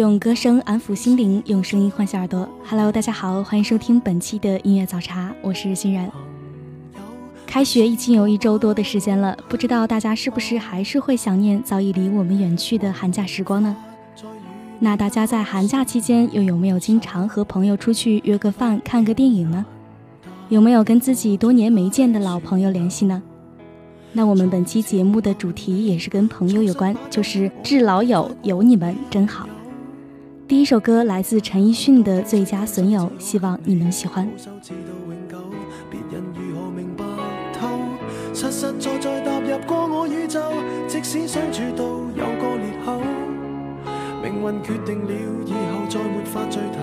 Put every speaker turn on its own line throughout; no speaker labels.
用歌声安抚心灵，用声音唤醒耳朵。Hello，大家好，欢迎收听本期的音乐早茶，我是欣然。开学已经有一周多的时间了，不知道大家是不是还是会想念早已离我们远去的寒假时光呢？那大家在寒假期间又有没有经常和朋友出去约个饭、看个电影呢？有没有跟自己多年没见的老朋友联系呢？那我们本期节目的主题也是跟朋友有关，就是致老友，有你们真好。第一首歌来自陈奕迅的《最佳损友》，希望你能喜欢。实实在在踏入过我宇宙，即使相处到有个裂口，命运决定了以后再没法聚头，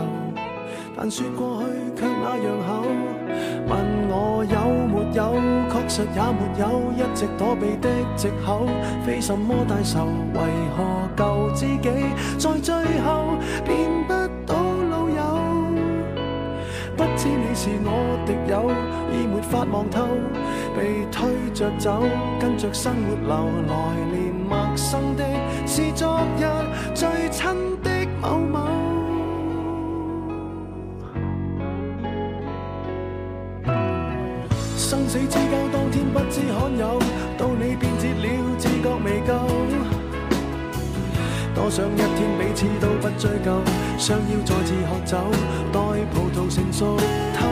但说过去却那样厚。我有没有，确实也没有，一直躲避的借口，非什么大仇，为何旧知己在最后变不到老友？不知你是我敌友，已没法望透，被推着走，跟着生活流，来年陌生的，是昨日最亲的某某。生死之交，当天不知罕有，到你变节了，自觉未够。多想一天彼此都不追究，想要再次喝酒，待葡萄成熟透。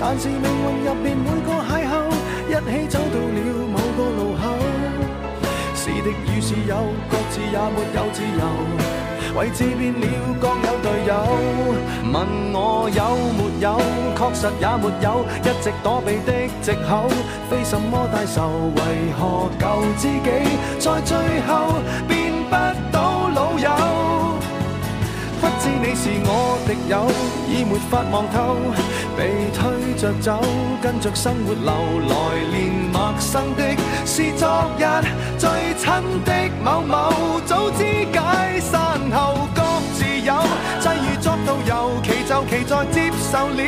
但是命运入面每个邂逅，一起走到了某个路口。是敌与是友，各自也没有自由。位置变了，各有队友。问我有没有，确实也没有，一直躲避的藉口，非什么大仇。为何旧知己在最后变不到老友？不知你是我敌友，已没法望透，被推着走，跟着生活流，来年陌生的，是昨日最亲的某某，早知解散后各自有，际遇作导游，其就其在接受了，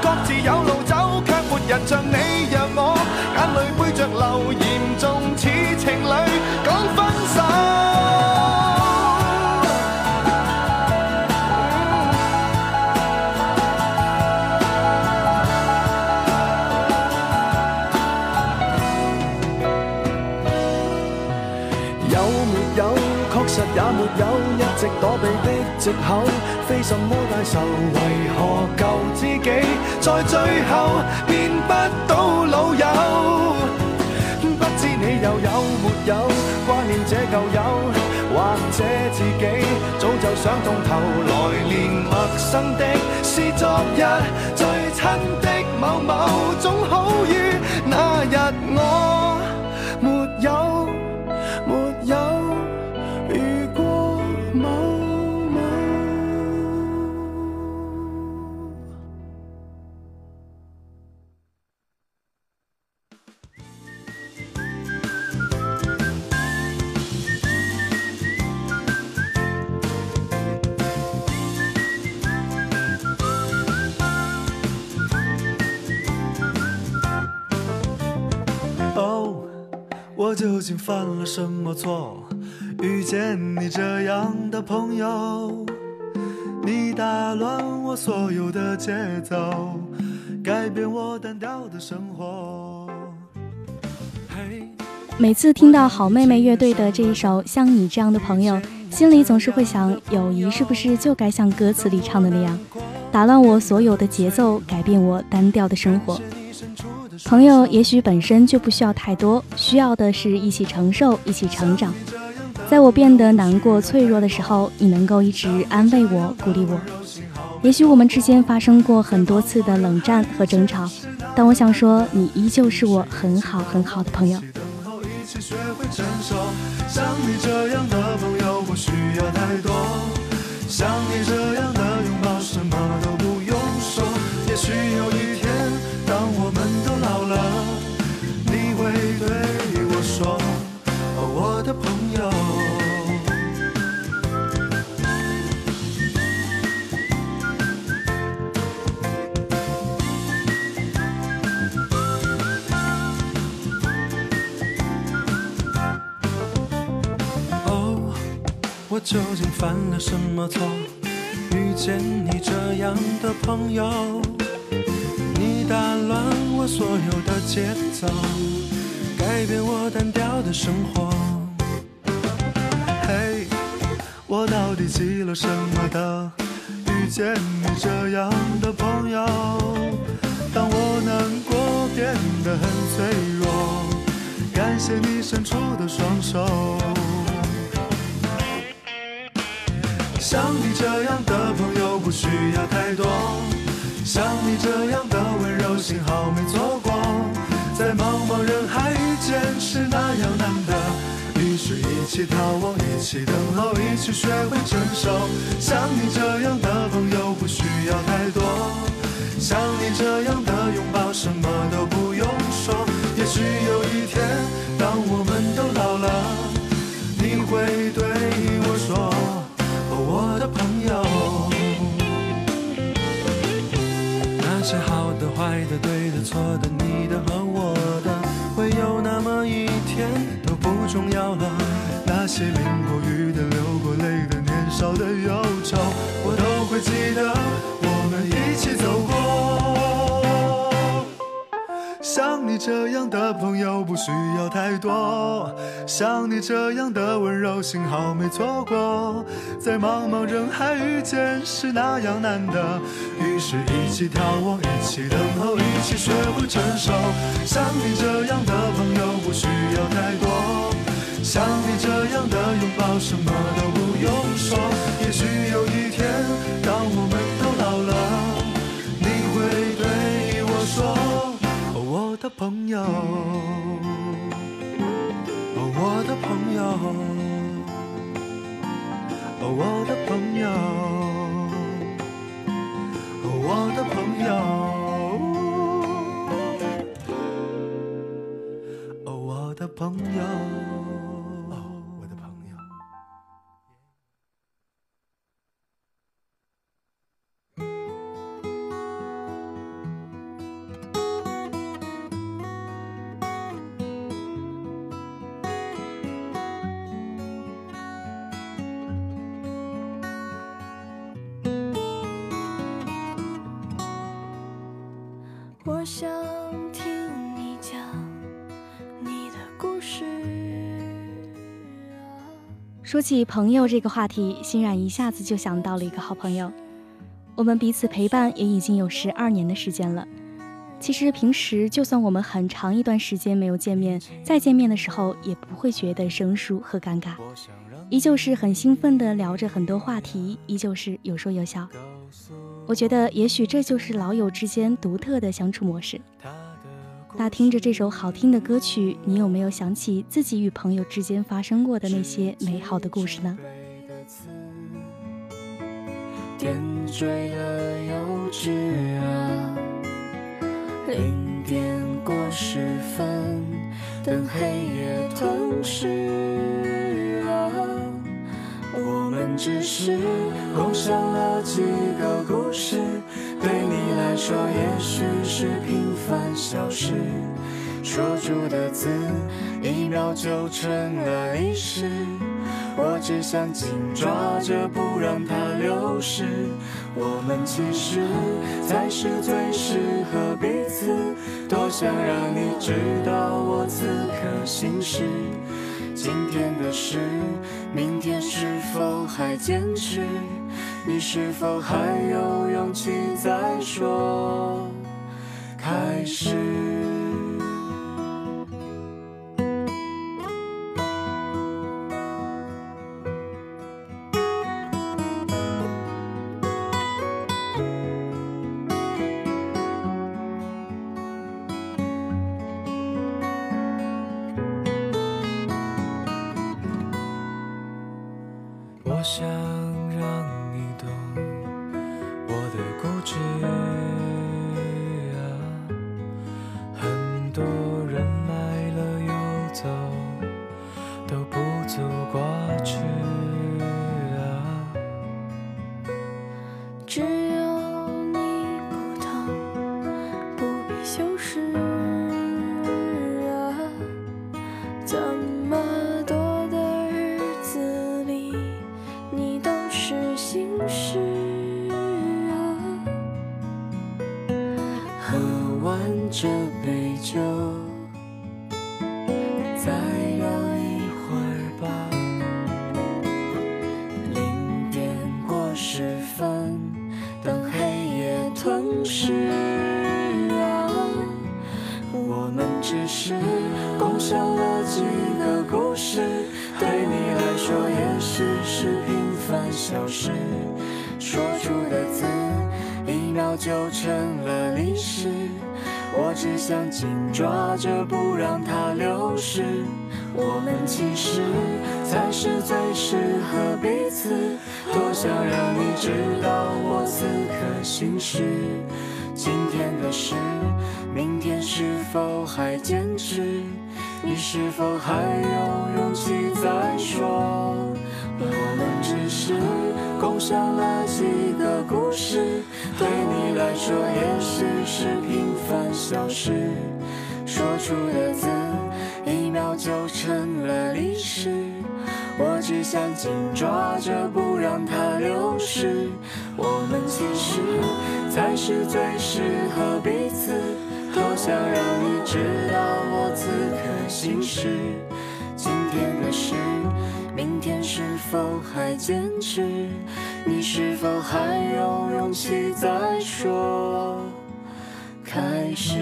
各自有路走，却没人像你让我眼泪背着流，严重似情侣。讲分口，非什么大仇。为何旧知己在最后变不到老友？不知你又有没有挂念这旧友，或者自己早就想通透。来年陌生的，是昨日最亲的某某，总好于那日
究竟犯了什么错？遇见你这样的朋友，你打乱我所有的节奏，改变我单调的生活。
每次听到好妹妹乐队的这一首《像你这样的朋友》，心里总是会想：友谊是不是就该像歌词里唱的那样，打乱我所有的节奏，改变我单调的生活？朋友也许本身就不需要太多，需要的是一起承受，一起成长。在我变得难过、脆弱的时候，你能够一直安慰我、鼓励我。也许我们之间发生过很多次的冷战和争吵，但我想说，你依旧是我很好很好的朋友。
像你这样的朋友不需要太多，像你这样的究竟犯了什么错？遇见你这样的朋友，你打乱我所有的节奏，改变我单调的生活。嘿，我到底积了什么德？遇见你这样的朋友，当我难过变得很脆弱，感谢你伸出的双手。像你这样的朋友不需要太多，像你这样的温柔，幸好没错过。在茫茫人海遇见是那样难得，于是一起逃亡，一起等候，一起学会承受。像你这样的朋友不需要太多，像你这样的拥抱什么都不用说。也许有一天，当我们都老了，你会对我说。我的朋友，那些好的、坏的、对的、错的、你的和我的，会有那么一天都不重要了。那些淋过这样的朋友不需要太多，像你这样的温柔，幸好没错过。在茫茫人海遇见是那样难得，于是一起眺望，一起等候，一起学会承受。像你这样的朋友不需要太多，像你这样的拥抱，什么都不用说。也许有一天，当我们的朋友，哦我的朋友，哦我的朋友，哦我的朋友，哦我的朋友。
说起朋友这个话题，欣然一下子就想到了一个好朋友。我们彼此陪伴也已经有十二年的时间了。其实平时就算我们很长一段时间没有见面，再见面的时候也不会觉得生疏和尴尬，依旧是很兴奋地聊着很多话题，依旧是有说有笑。我觉得，也许这就是老友之间独特的相处模式。那听着这首好听的歌曲，你有没有想起自己与朋友之间发生过的那些美好的故事呢？
点缀了幼稚啊，零点过十分，等黑夜吞噬啊。我们只是共享了几个故事，对你来说也许是平凡小事，说出的字，一秒就成了历史。我只想紧抓着，不让它流失。我们其实才是最适合彼此。多想让你知道我此刻心事。今天的事，明天是否还坚持？你是否还有勇气再说开始？知道我此刻心事。今天的事，明天是否还坚持？你是否还有勇气再说？我们只是共享了几个故事。对你来说也许是平凡小事，说出的字一秒就成了历史。只想紧抓着，不让它流失。我们其实才是最适合彼此。多想让你知道我此刻心事。今天的事，明天是否还坚持？你是否还有勇气再说开始？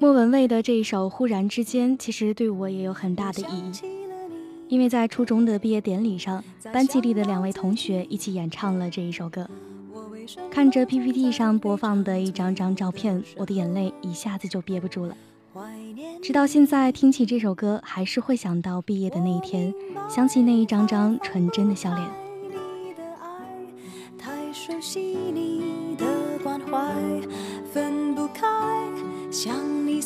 莫文蔚的这一首《忽然之间》，其实对我也有很大的意义，因为在初中的毕业典礼上，班级里的两位同学一起演唱了这一首歌。看着 PPT 上播放的一张张照片，我的眼泪一下子就憋不住了。直到现在，听起这首歌，还是会想到毕业的那一天，想起那一张张纯真的笑脸。
分不开，想你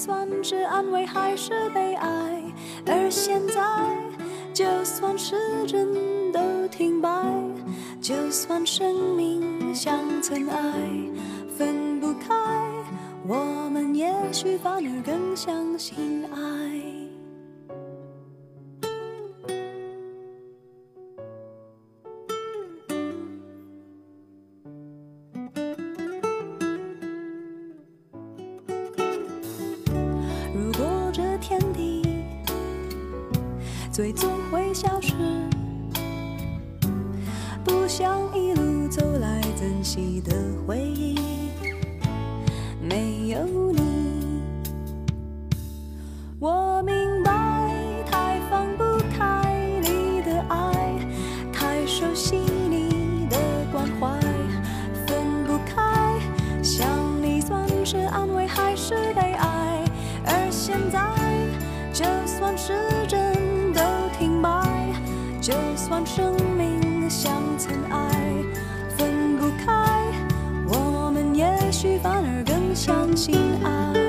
算是安慰还是悲哀？而现在，就算时针都停摆，就算生命像尘埃，分不开，我们也许反而更相信爱。还是被爱，而现在，就算时针都停摆，就算生命像尘埃，分不开，我们也许反而更相信爱。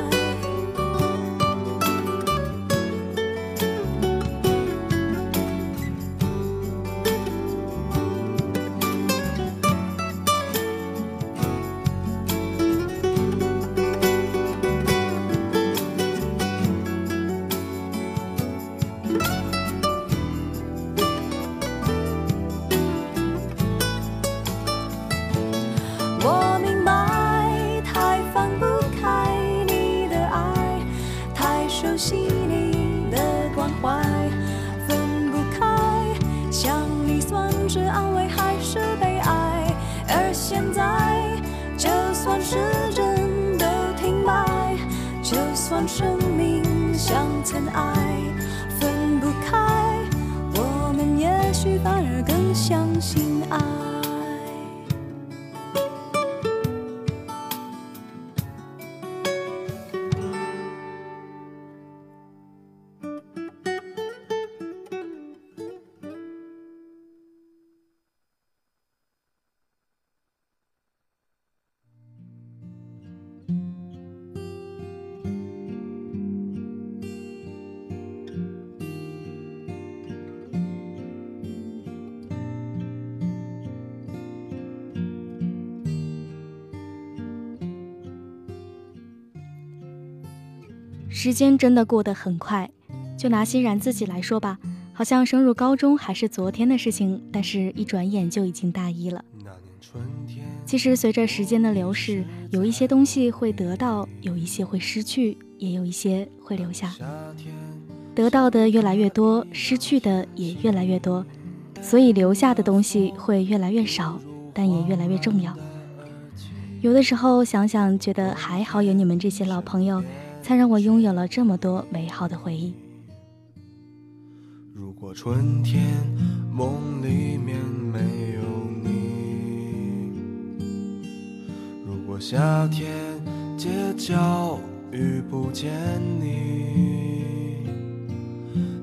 时间真的过得很快，就拿欣然自己来说吧，好像升入高中还是昨天的事情，但是一转眼就已经大一了。其实随着时间的流逝，有一些东西会得到，有一些会失去，也有一些会留下。得到的越来越多，失去的也越来越多，所以留下的东西会越来越少，但也越来越重要。有的时候想想，觉得还好有你们这些老朋友。才让我拥有了这么多美好的回忆。
如果春天梦里面没有你，如果夏天街角遇不见你，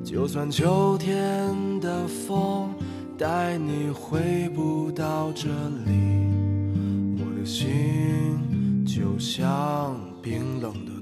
就算秋天的风带你回不到这里，我的心就像冰冷的。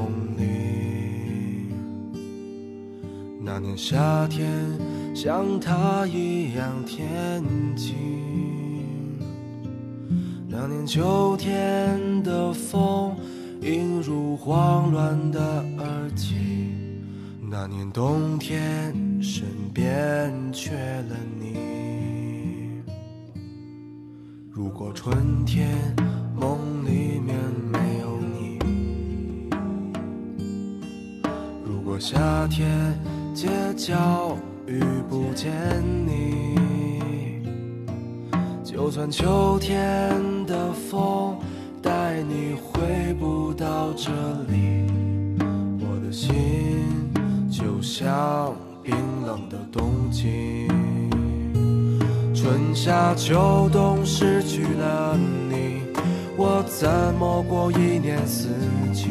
梦里。那年夏天，像他一样天晴。那年秋天的风，映入慌乱的耳际。那年冬天，身边缺了你。如果春天梦里面没有你，夏天街角遇不见你，就算秋天的风带你回不到这里，我的心就像冰冷的冬季。春夏秋冬失去了你，我怎么过一年四季？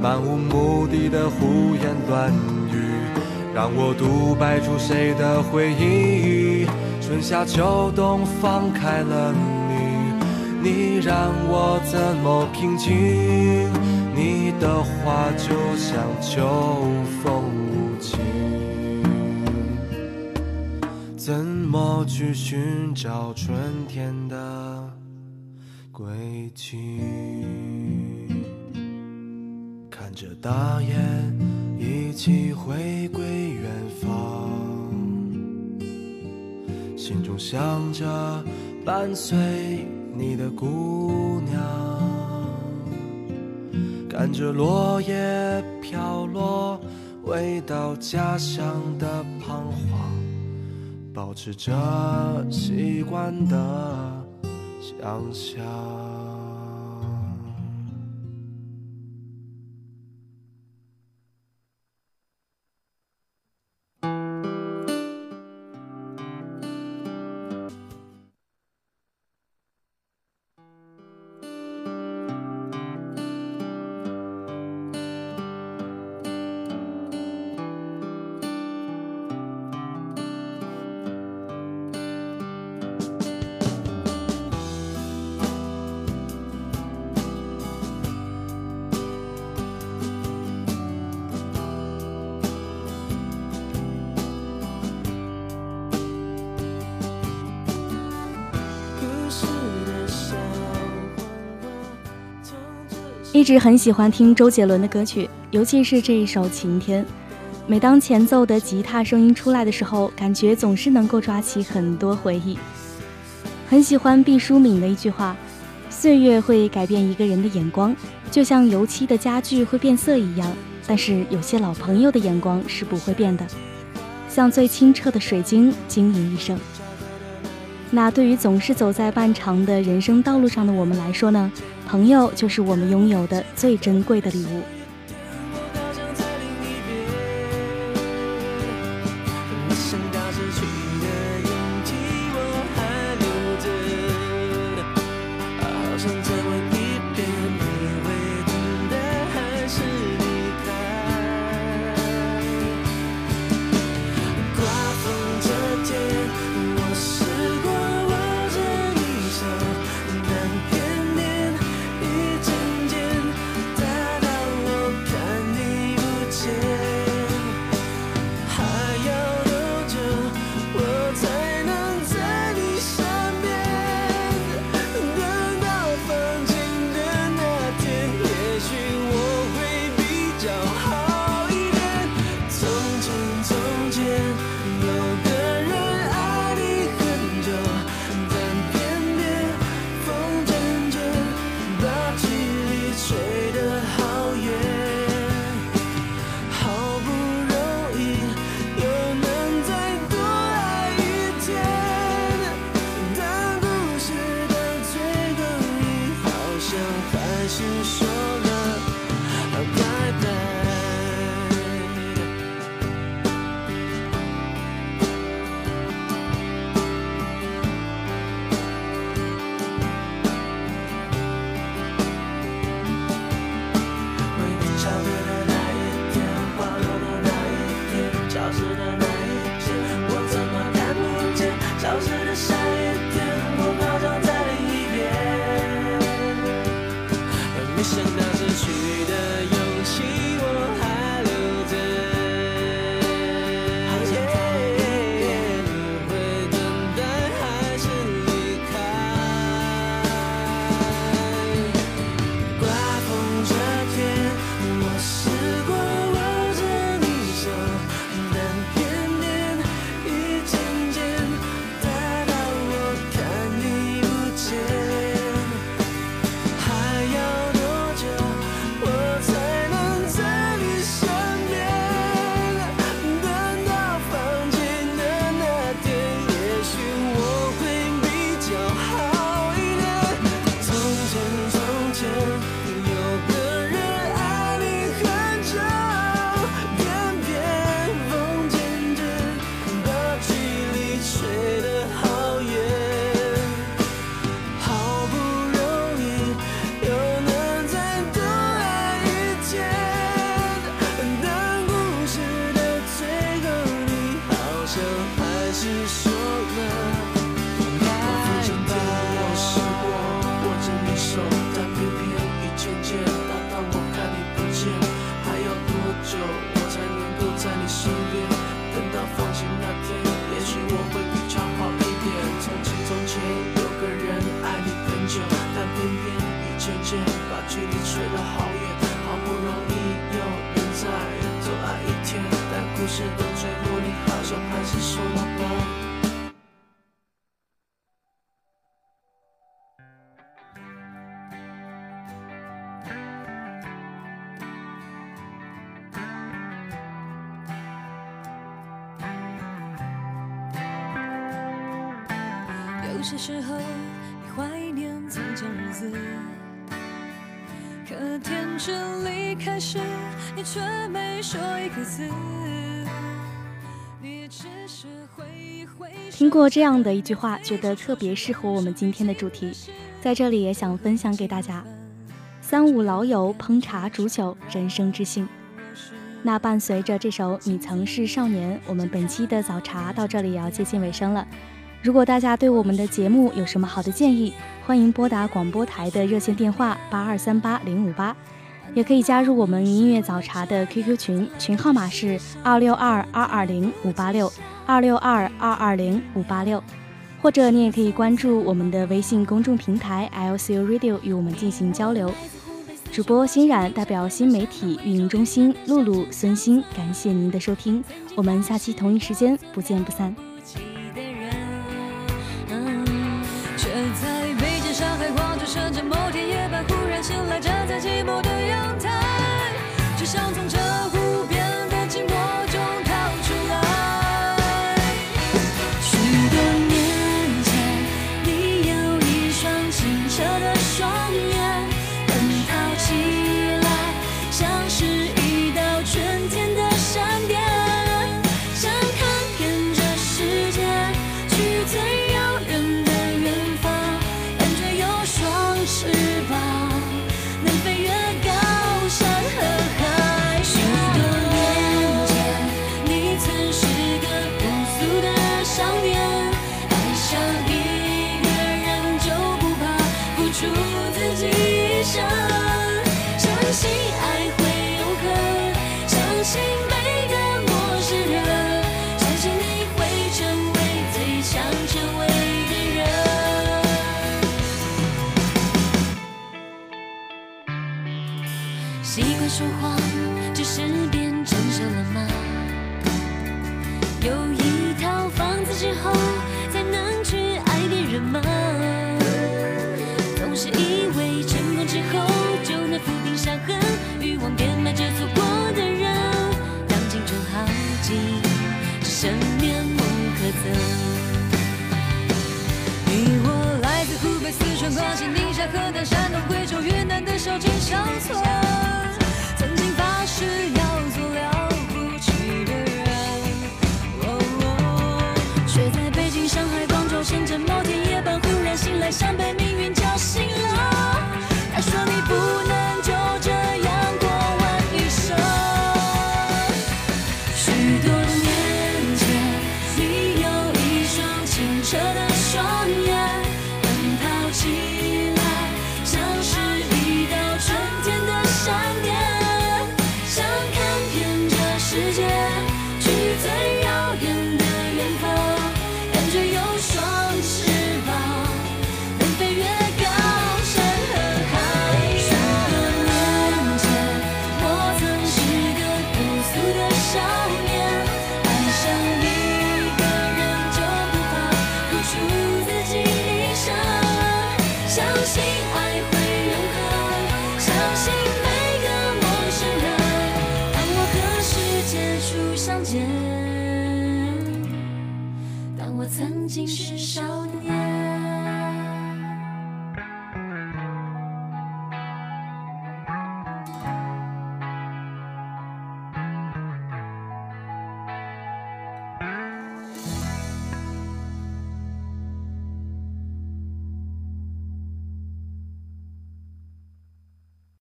漫无目的的胡言乱语，让我独白出谁的回忆？春夏秋冬放开了你，你让我怎么平静？你的话就像秋风无情，怎么去寻找春天的轨迹？着大雁一起回归远方，心中想着伴随你的姑娘。看着落叶飘落，回到家乡的彷徨，保持着习惯的想象。
一直很喜欢听周杰伦的歌曲，尤其是这一首《晴天》。每当前奏的吉他声音出来的时候，感觉总是能够抓起很多回忆。很喜欢毕淑敏的一句话：“岁月会改变一个人的眼光，就像油漆的家具会变色一样。但是有些老朋友的眼光是不会变的，像最清澈的水晶，晶莹一生。”那对于总是走在漫长的人生道路上的我们来说呢？朋友就是我们拥有的最珍贵的礼物。
听过这样的一句话，觉得特别适合我们今天的主题，在这里也想分享给大家：三五老友烹茶煮酒，人生之幸。那伴随着这首《你曾是少年》，我们本期的早茶到这里也要接近尾声了。如果大家对我们的节目有什么好的建议，欢迎拨打广播台的热线电话八二三八零五八，也可以加入我们音乐早茶的 QQ 群，群号码是二六二二二零五八六二六二二二零五八六，或者你也可以关注我们的微信公众平台 LCU Radio 与我们进行交流。主播欣冉代表新媒体运营中心露露、孙鑫，感谢您的收听，我们下期同一时间不见不散。
却在北京、上海、广州、深圳某天夜半忽然醒来，站在寂寞的有一套房子之后，才能去爱别人吗？总是以为成功之后就能抚平伤痕，欲望变卖着错过的人，当青春耗尽，只剩面目可憎。你我来自湖北、四川、广西、宁夏、河南、山东、贵州、云南的小镇乡村，曾经发誓